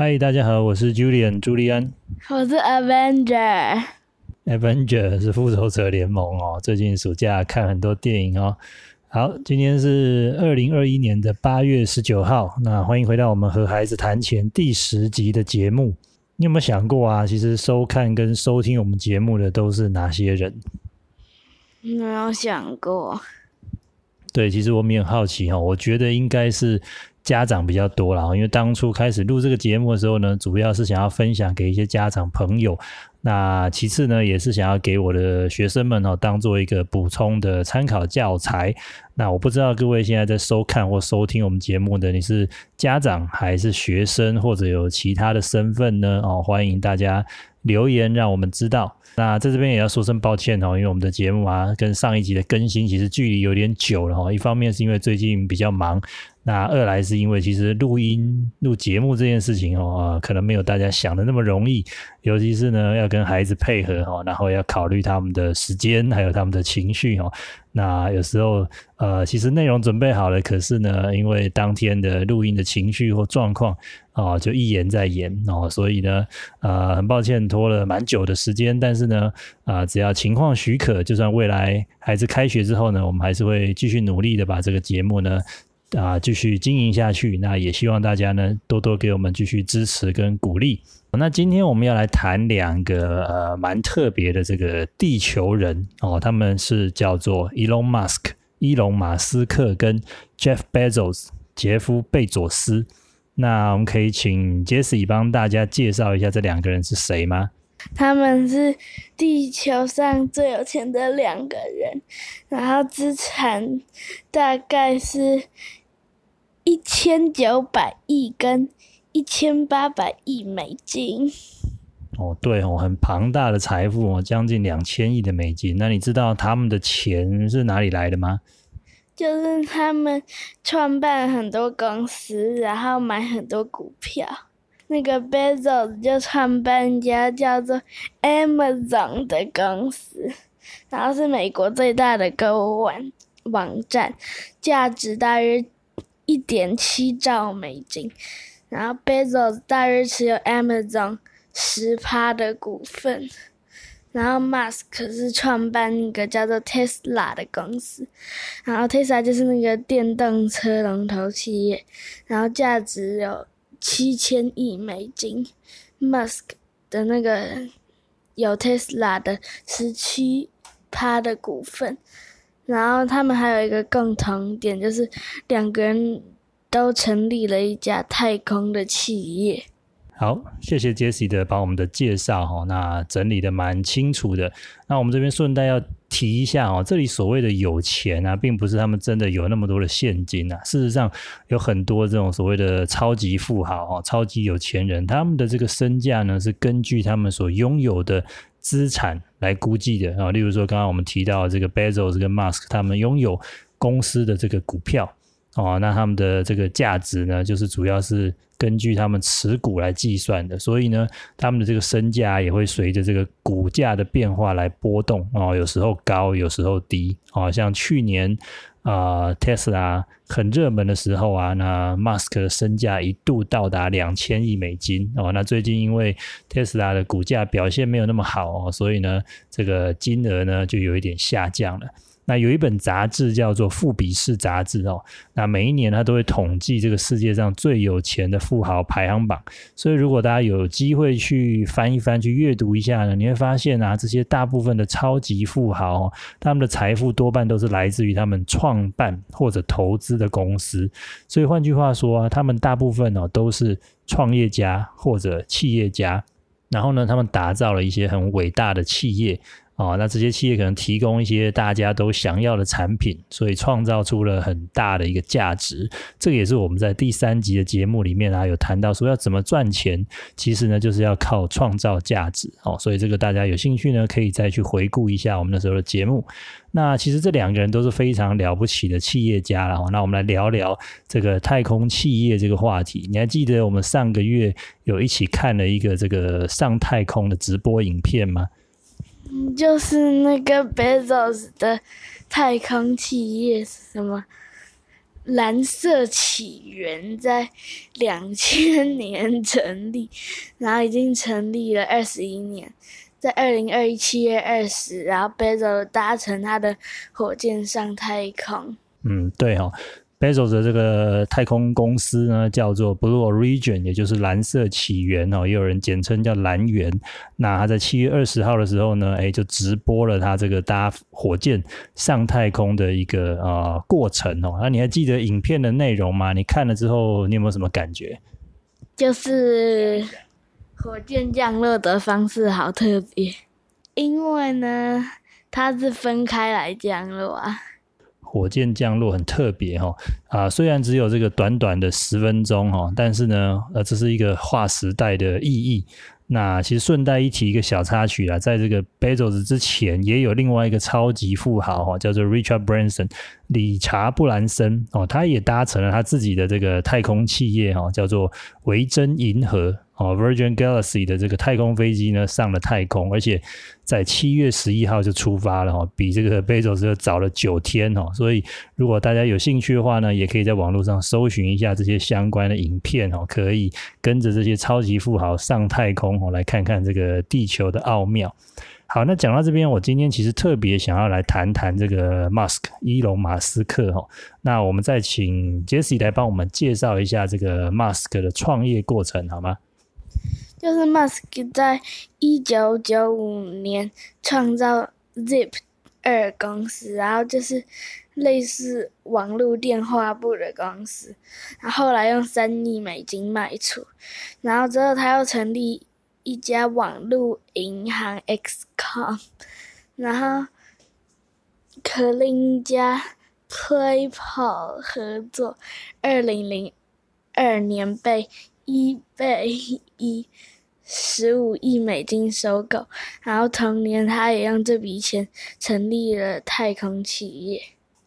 嗨，大家好，我是 Julian 朱利安。我是 Avenger。Avenger 是复仇者联盟哦。最近暑假看很多电影哦。好，今天是二零二一年的八月十九号。那欢迎回到我们和孩子谈钱第十集的节目。你有没有想过啊？其实收看跟收听我们节目的都是哪些人？没有想过。对，其实我们也很好奇哈。我觉得应该是。家长比较多了，因为当初开始录这个节目的时候呢，主要是想要分享给一些家长朋友。那其次呢，也是想要给我的学生们哦，当做一个补充的参考教材。那我不知道各位现在在收看或收听我们节目的，你是家长还是学生，或者有其他的身份呢？哦，欢迎大家留言让我们知道。那在这边也要说声抱歉哦，因为我们的节目啊，跟上一集的更新其实距离有点久了哦。一方面是因为最近比较忙。那二来是因为其实录音录节目这件事情哦，可能没有大家想的那么容易，尤其是呢要跟孩子配合哦，然后要考虑他们的时间，还有他们的情绪哦。那有时候呃，其实内容准备好了，可是呢，因为当天的录音的情绪或状况哦，就一延再延哦，所以呢，呃，很抱歉拖了蛮久的时间，但是呢，啊，只要情况许可，就算未来孩子开学之后呢，我们还是会继续努力的把这个节目呢。啊，继续经营下去。那也希望大家呢多多给我们继续支持跟鼓励。那今天我们要来谈两个呃蛮特别的这个地球人哦，他们是叫做 Elon Musk 伊隆马斯克跟 Jeff Bezos 杰夫贝佐斯。那我们可以请 Jesse 帮大家介绍一下这两个人是谁吗？他们是地球上最有钱的两个人，然后资产大概是。一千九百亿跟一千八百亿美金。哦，对哦，很庞大的财富哦，将近两千亿的美金。那你知道他们的钱是哪里来的吗？就是他们创办很多公司，然后买很多股票。那个 Bezos 就创办一家叫做 Amazon 的公司，然后是美国最大的购物网网站，价值大约。一点七兆美金，然后 Bezos 大约持有 Amazon 十趴的股份，然后 Musk 是创办一个叫做 Tesla 的公司，然后 Tesla 就是那个电动车龙头企业，然后价值有七千亿美金，Musk 的那个有 Tesla 的十七趴的股份。然后他们还有一个共同点，就是两个人都成立了一家太空的企业。好，谢谢 Jesse 的帮我们的介绍哈，那整理的蛮清楚的。那我们这边顺带要提一下哦，这里所谓的有钱啊，并不是他们真的有那么多的现金啊。事实上，有很多这种所谓的超级富豪哦，超级有钱人，他们的这个身价呢，是根据他们所拥有的。资产来估计的啊，例如说刚刚我们提到这个 Bezos 跟 Musk，他们拥有公司的这个股票哦，那他们的这个价值呢，就是主要是根据他们持股来计算的，所以呢，他们的这个身价也会随着这个股价的变化来波动哦，有时候高，有时候低哦，像去年。啊，Tesla 很热门的时候啊，那 Musk 的身价一度到达两千亿美金哦。那最近因为 Tesla 的股价表现没有那么好哦，所以呢，这个金额呢就有一点下降了。那有一本杂志叫做《富比士》杂志哦，那每一年它都会统计这个世界上最有钱的富豪排行榜。所以如果大家有机会去翻一翻、去阅读一下呢，你会发现啊，这些大部分的超级富豪，他们的财富多半都是来自于他们创办或者投资的公司。所以换句话说啊，他们大部分哦都是创业家或者企业家，然后呢，他们打造了一些很伟大的企业。哦，那这些企业可能提供一些大家都想要的产品，所以创造出了很大的一个价值。这个也是我们在第三集的节目里面啊有谈到说要怎么赚钱，其实呢就是要靠创造价值。哦，所以这个大家有兴趣呢可以再去回顾一下我们那时候的节目。那其实这两个人都是非常了不起的企业家了。那我们来聊聊这个太空企业这个话题。你还记得我们上个月有一起看了一个这个上太空的直播影片吗？就是那个 Bezos 的太空企业什么蓝色起源在两千年成立，然后已经成立了二十一年，在二零二一七月二十，然后 Bezos 搭乘他的火箭上太空。嗯，对哦。Bezos 的这个太空公司呢，叫做 Blue Origin，也就是蓝色起源哦，也有人简称叫蓝源。那他在七月二十号的时候呢，哎，就直播了他这个搭火箭上太空的一个呃过程哦。那你还记得影片的内容吗？你看了之后，你有没有什么感觉？就是火箭降落的方式好特别，因为呢，它是分开来降落啊。火箭降落很特别哈啊，虽然只有这个短短的十分钟哈，但是呢，呃，这是一个划时代的意义。那其实顺带一提一个小插曲啊，在这个 Bezos 之前，也有另外一个超级富豪哈，叫做 Richard Branson，理查布兰森哦，他也搭乘了他自己的这个太空企业哈，叫做维珍银河。哦，Virgin Galaxy 的这个太空飞机呢上了太空，而且在七月十一号就出发了哈，比这个 Bezos 早了九天哦。所以如果大家有兴趣的话呢，也可以在网络上搜寻一下这些相关的影片哦，可以跟着这些超级富豪上太空哦，来看看这个地球的奥妙。好，那讲到这边，我今天其实特别想要来谈谈这个 Musk 伊隆马斯克哈。那我们再请 Jesse 来帮我们介绍一下这个 Musk 的创业过程好吗？就是 Musk 在一九九五年创造 Zip 二公司，然后就是类似网络电话簿的公司，然后后来用三亿美金卖出，然后之后他又成立一家网络银行 Xcom，然后和另一家 PayPal 合作，二零零二年被。一被一十五亿美金收购，然后同年他也用这笔钱成立了太空企业。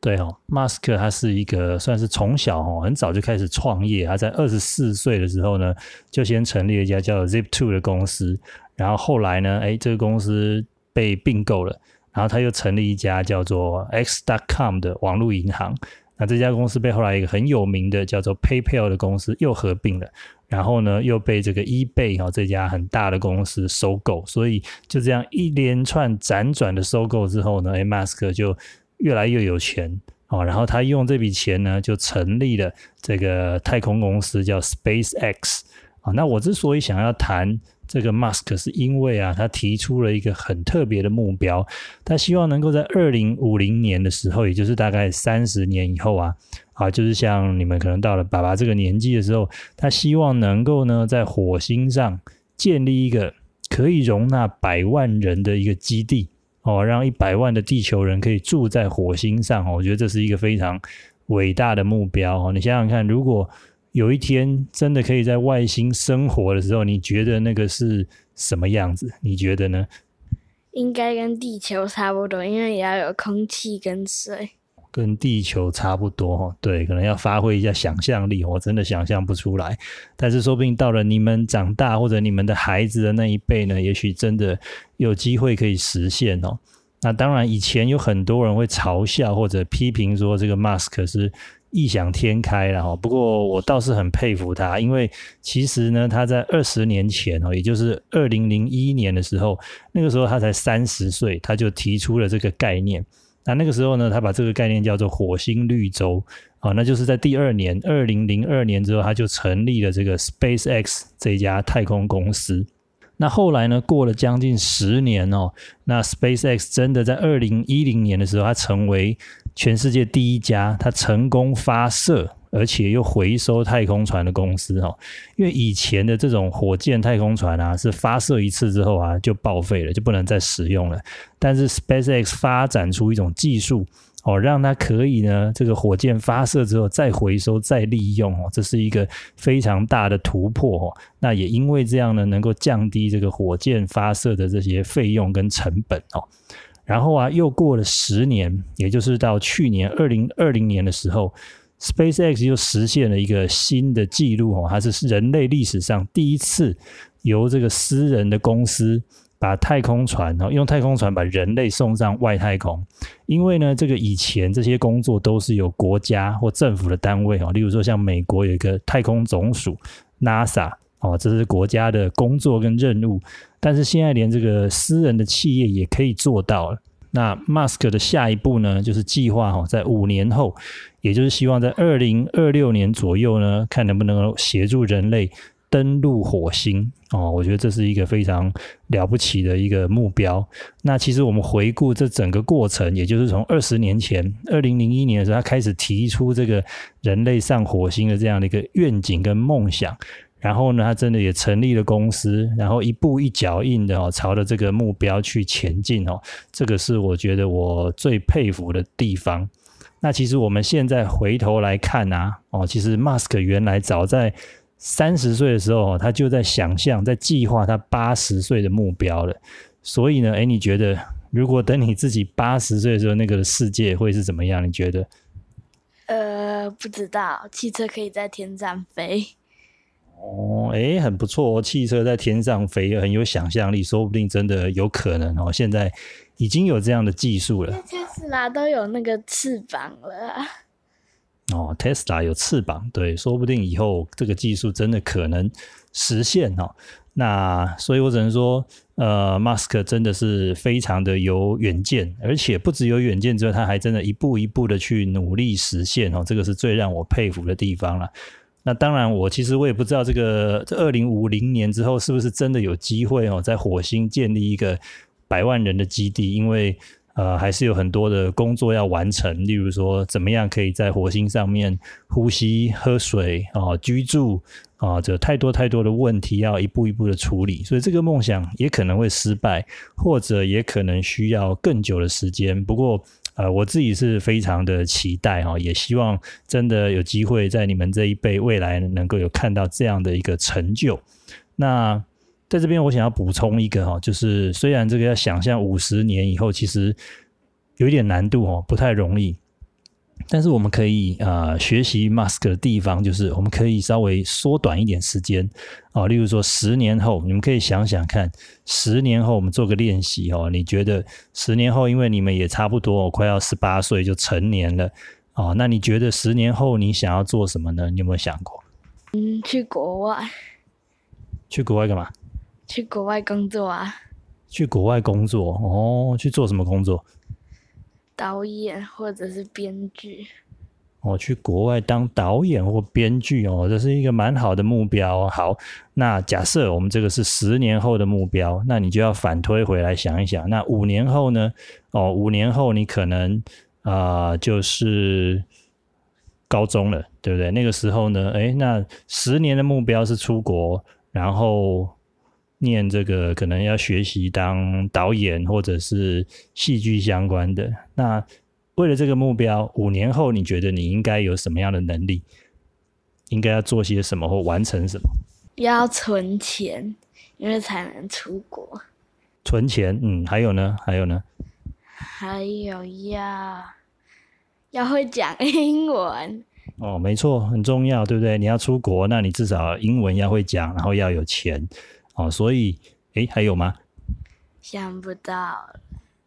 对哦，马斯克他是一个算是从小哦很早就开始创业，他在二十四岁的时候呢，就先成立了一家叫 Zip Two 的公司，然后后来呢，哎，这个公司被并购了，然后他又成立一家叫做 X.com 的网络银行。这家公司被后来一个很有名的叫做 PayPal 的公司又合并了。然后呢，又被这个 eBay 哈这家很大的公司收购，所以就这样一连串辗转的收购之后呢，哎，马斯克就越来越有钱哦。然后他用这笔钱呢，就成立了这个太空公司，叫 SpaceX 啊。那我之所以想要谈这个 Musk，是因为啊，他提出了一个很特别的目标，他希望能够在二零五零年的时候，也就是大概三十年以后啊。啊，就是像你们可能到了爸爸这个年纪的时候，他希望能够呢，在火星上建立一个可以容纳百万人的一个基地哦，让一百万的地球人可以住在火星上哦。我觉得这是一个非常伟大的目标哦。你想想看，如果有一天真的可以在外星生活的时候，你觉得那个是什么样子？你觉得呢？应该跟地球差不多，因为也要有空气跟水。跟地球差不多哈，对，可能要发挥一下想象力，我真的想象不出来。但是说不定到了你们长大或者你们的孩子的那一辈呢，也许真的有机会可以实现哦。那当然，以前有很多人会嘲笑或者批评说这个 Mask 是异想天开了哈。不过我倒是很佩服他，因为其实呢，他在二十年前哦，也就是二零零一年的时候，那个时候他才三十岁，他就提出了这个概念。那那个时候呢，他把这个概念叫做火星绿洲啊，那就是在第二年，二零零二年之后，他就成立了这个 SpaceX 这家太空公司。那后来呢，过了将近十年哦，那 SpaceX 真的在二零一零年的时候，它成为全世界第一家，它成功发射。而且又回收太空船的公司哈，因为以前的这种火箭太空船啊，是发射一次之后啊就报废了，就不能再使用了。但是 SpaceX 发展出一种技术哦，让它可以呢，这个火箭发射之后再回收再利用哦，这是一个非常大的突破哦。那也因为这样呢，能够降低这个火箭发射的这些费用跟成本哦。然后啊，又过了十年，也就是到去年二零二零年的时候。SpaceX 又实现了一个新的记录哦，它是人类历史上第一次由这个私人的公司把太空船哦，用太空船把人类送上外太空。因为呢，这个以前这些工作都是由国家或政府的单位哦，例如说像美国有一个太空总署 NASA 哦，这是国家的工作跟任务。但是现在连这个私人的企业也可以做到了。那 Mask 的下一步呢，就是计划哈，在五年后，也就是希望在二零二六年左右呢，看能不能协助人类登陆火星哦。我觉得这是一个非常了不起的一个目标。那其实我们回顾这整个过程，也就是从二十年前，二零零一年的时候，他开始提出这个人类上火星的这样的一个愿景跟梦想。然后呢，他真的也成立了公司，然后一步一脚印的哦，朝着这个目标去前进哦。这个是我觉得我最佩服的地方。那其实我们现在回头来看啊，哦，其实 Musk 原来早在三十岁的时候，他就在想象、在计划他八十岁的目标了。所以呢，哎，你觉得如果等你自己八十岁的时候，那个世界会是怎么样？你觉得？呃，不知道，汽车可以在天上飞。哦，哎，很不错哦！汽车在天上飞，很有想象力，说不定真的有可能哦。现在已经有这样的技术了。特斯拉都有那个翅膀了。哦，Tesla 有翅膀，对，说不定以后这个技术真的可能实现哦。那所以我只能说，呃，Musk 真的是非常的有远见，而且不只有远见之外，他还真的一步一步的去努力实现哦。这个是最让我佩服的地方了。那当然，我其实我也不知道这个这二零五零年之后是不是真的有机会哦，在火星建立一个百万人的基地，因为呃还是有很多的工作要完成，例如说怎么样可以在火星上面呼吸、喝水啊、居住啊，这太多太多的问题要一步一步的处理，所以这个梦想也可能会失败，或者也可能需要更久的时间。不过。呃，我自己是非常的期待哈，也希望真的有机会在你们这一辈未来能够有看到这样的一个成就。那在这边我想要补充一个哈，就是虽然这个要想象五十年以后，其实有一点难度哦，不太容易。但是我们可以啊学习 Mask 的地方，就是我们可以稍微缩短一点时间啊，例如说十年后，你们可以想想看，十年后我们做个练习哦。你觉得十年后，因为你们也差不多快要十八岁就成年了啊，那你觉得十年后你想要做什么呢？你有没有想过？嗯，去国外。去国外干嘛？去国外工作啊。去国外工作哦？去做什么工作？导演或者是编剧，哦，去国外当导演或编剧哦，这是一个蛮好的目标。好，那假设我们这个是十年后的目标，那你就要反推回来想一想，那五年后呢？哦，五年后你可能啊就是高中了，对不对？那个时候呢，诶，那十年的目标是出国，然后。念这个可能要学习当导演或者是戏剧相关的。那为了这个目标，五年后你觉得你应该有什么样的能力？应该要做些什么或完成什么？要存钱，因为才能出国。存钱，嗯，还有呢？还有呢？还有要要会讲英文。哦，没错，很重要，对不对？你要出国，那你至少英文要会讲，然后要有钱。哦，所以，诶，还有吗？想不到。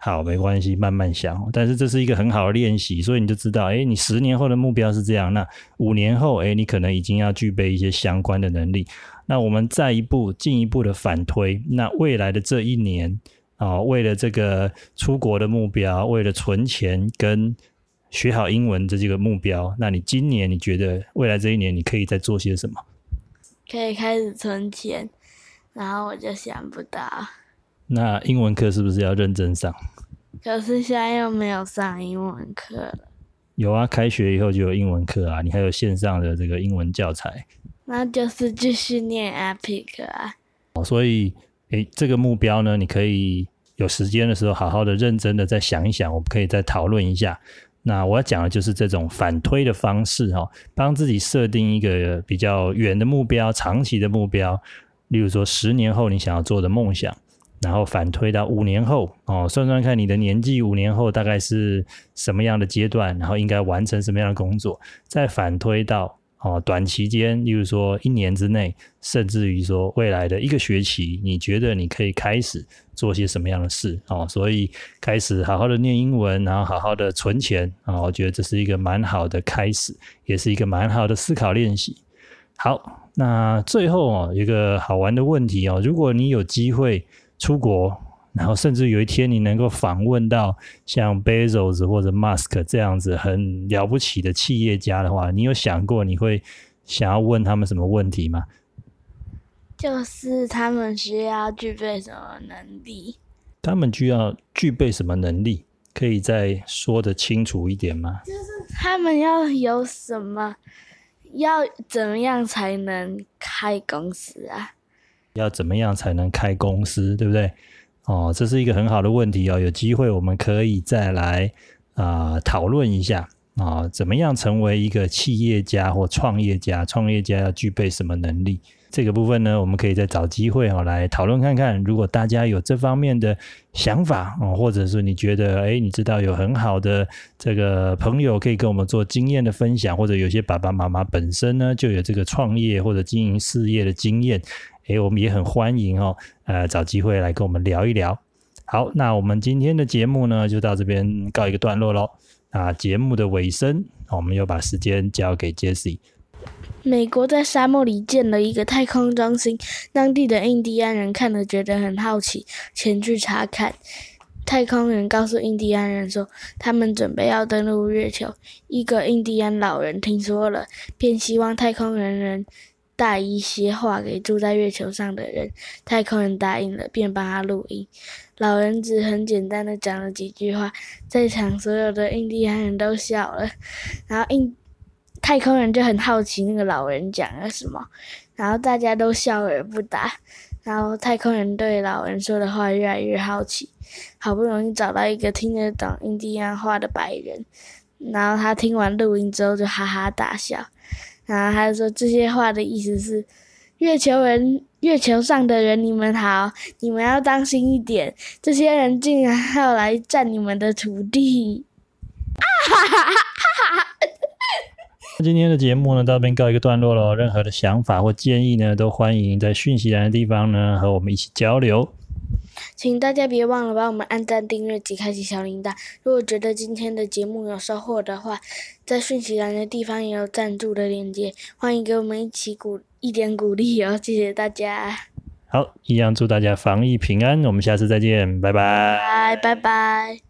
好，没关系，慢慢想。但是这是一个很好的练习，所以你就知道，诶，你十年后的目标是这样。那五年后，诶，你可能已经要具备一些相关的能力。那我们再一步进一步的反推，那未来的这一年啊，为了这个出国的目标，为了存钱跟学好英文这几个目标，那你今年你觉得未来这一年你可以再做些什么？可以开始存钱。然后我就想不到，那英文课是不是要认真上？可是现在又没有上英文课了。有啊，开学以后就有英文课啊，你还有线上的这个英文教材。那就是继续念 Epic 啊。哦，所以诶，这个目标呢，你可以有时间的时候好好的、认真的再想一想，我们可以再讨论一下。那我要讲的就是这种反推的方式哈，帮自己设定一个比较远的目标、长期的目标。例如说，十年后你想要做的梦想，然后反推到五年后哦，算算看你的年纪，五年后大概是什么样的阶段，然后应该完成什么样的工作，再反推到哦，短期间，例如说一年之内，甚至于说未来的一个学期，你觉得你可以开始做些什么样的事哦？所以开始好好的念英文，然后好好的存钱啊，我觉得这是一个蛮好的开始，也是一个蛮好的思考练习。好，那最后哦，一个好玩的问题哦，如果你有机会出国。然后，甚至有一天你能够访问到像 Bezos 或者 Musk 这样子很了不起的企业家的话，你有想过你会想要问他们什么问题吗？就是他们需要具备什么能力？他们需要具备什么能力？可以再说的清楚一点吗？就是他们要有什么，要怎么样才能开公司啊？要怎么样才能开公司？对不对？哦，这是一个很好的问题哦，有机会我们可以再来啊讨论一下啊，怎么样成为一个企业家或创业家？创业家要具备什么能力？这个部分呢，我们可以再找机会哦来讨论看看。如果大家有这方面的想法哦，或者是你觉得哎，你知道有很好的这个朋友可以跟我们做经验的分享，或者有些爸爸妈妈本身呢就有这个创业或者经营事业的经验。诶，我们也很欢迎哦，呃，找机会来跟我们聊一聊。好，那我们今天的节目呢，就到这边告一个段落喽。那节目的尾声，我们又把时间交给 Jessie。美国在沙漠里建了一个太空中心，当地的印第安人看了觉得很好奇，前去查看。太空人告诉印第安人说，他们准备要登陆月球。一个印第安老人听说了，便希望太空人人。带一些话给住在月球上的人，太空人答应了，便帮他录音。老人只很简单的讲了几句话，在场所有的印第安人都笑了。然后印太空人就很好奇那个老人讲了什么，然后大家都笑而不答。然后太空人对老人说的话越来越好奇，好不容易找到一个听得懂印第安话的白人，然后他听完录音之后就哈哈大笑。然后他说这些话的意思是，月球人、月球上的人，你们好，你们要当心一点，这些人竟然要来占你们的土地！啊哈哈哈哈哈！哈今天的节目呢，到这边告一个段落了。任何的想法或建议呢，都欢迎在讯息栏的地方呢和我们一起交流。请大家别忘了帮我们按赞、订阅及开启小铃铛。如果觉得今天的节目有收获的话，在讯息栏的地方也有赞助的链接，欢迎给我们一起鼓一点鼓励哦！谢谢大家。好，一样祝大家防疫平安，我们下次再见，拜拜。拜拜拜。